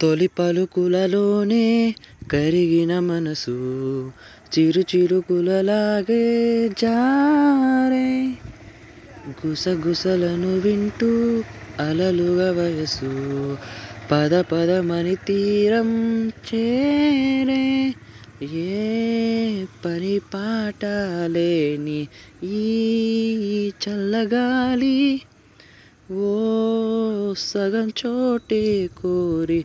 తొలి పలుకులలోనే కరిగిన మనసు చిరు చిరుకులలాగే జారే. గుసగుసలను వింటూ అలలుగా వయసు పద పదమని తీరం చేరే. ఏ పని పాట లేని ఈ చల్లగాలి ఓ సగం చోటే కోరి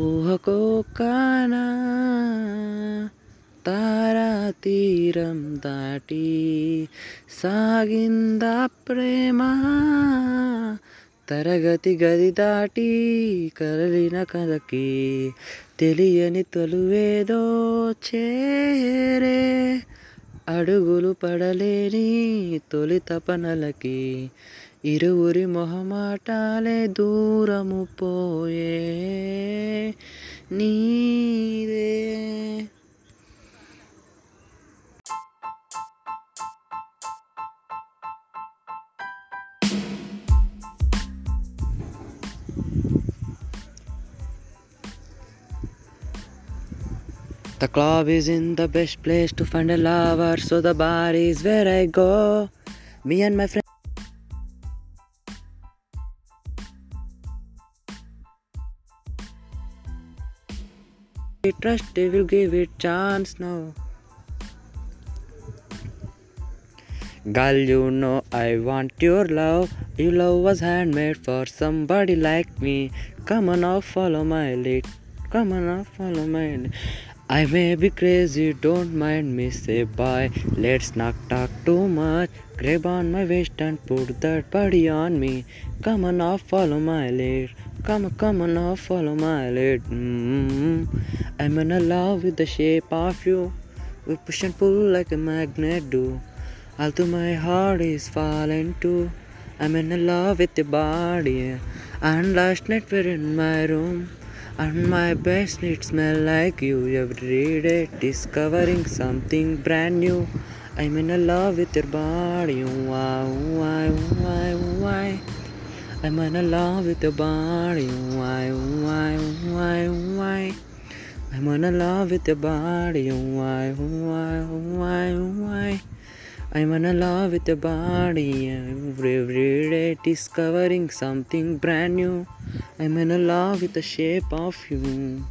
ఊహకో కానా తారా తీరం దాటి సాగిందా ప్రేమ? తరగతి గది దాటి కరలిన కథకి తెలియని తొలువేదో చేరే అడుగులు పడలేని తొలి తపనలకి ఇరువురి మొహమాటాలే దూరము పోయే నీదే The club is in the best place to find a lover, so the bar is where I go. Me and my friends. We trust they will give it chance now. Girl, you know I want your love. Your love was handmade for somebody like me. Come on now, follow my lead. Come on now, follow my lead. I may be crazy, don't mind me, say bye. Let's not talk too much. Grab on my waist and put that body on me. Come on now, follow my lead. Come come on now, follow my lead. mm I'm in love with the shape of you. We push and pull like a magnet do. Although my heart is falling too. I'm in love with your body. And last night we're in my room. And my best it smell like you every day, discovering something brand new. I'm in love with your body, why, why, why, why? I'm in love with your body, why, why, why, why? I'm in love with your body, why, why, why, why? I'm in love with your body every, day, discovering something brand new. I'm in love with the shape of you.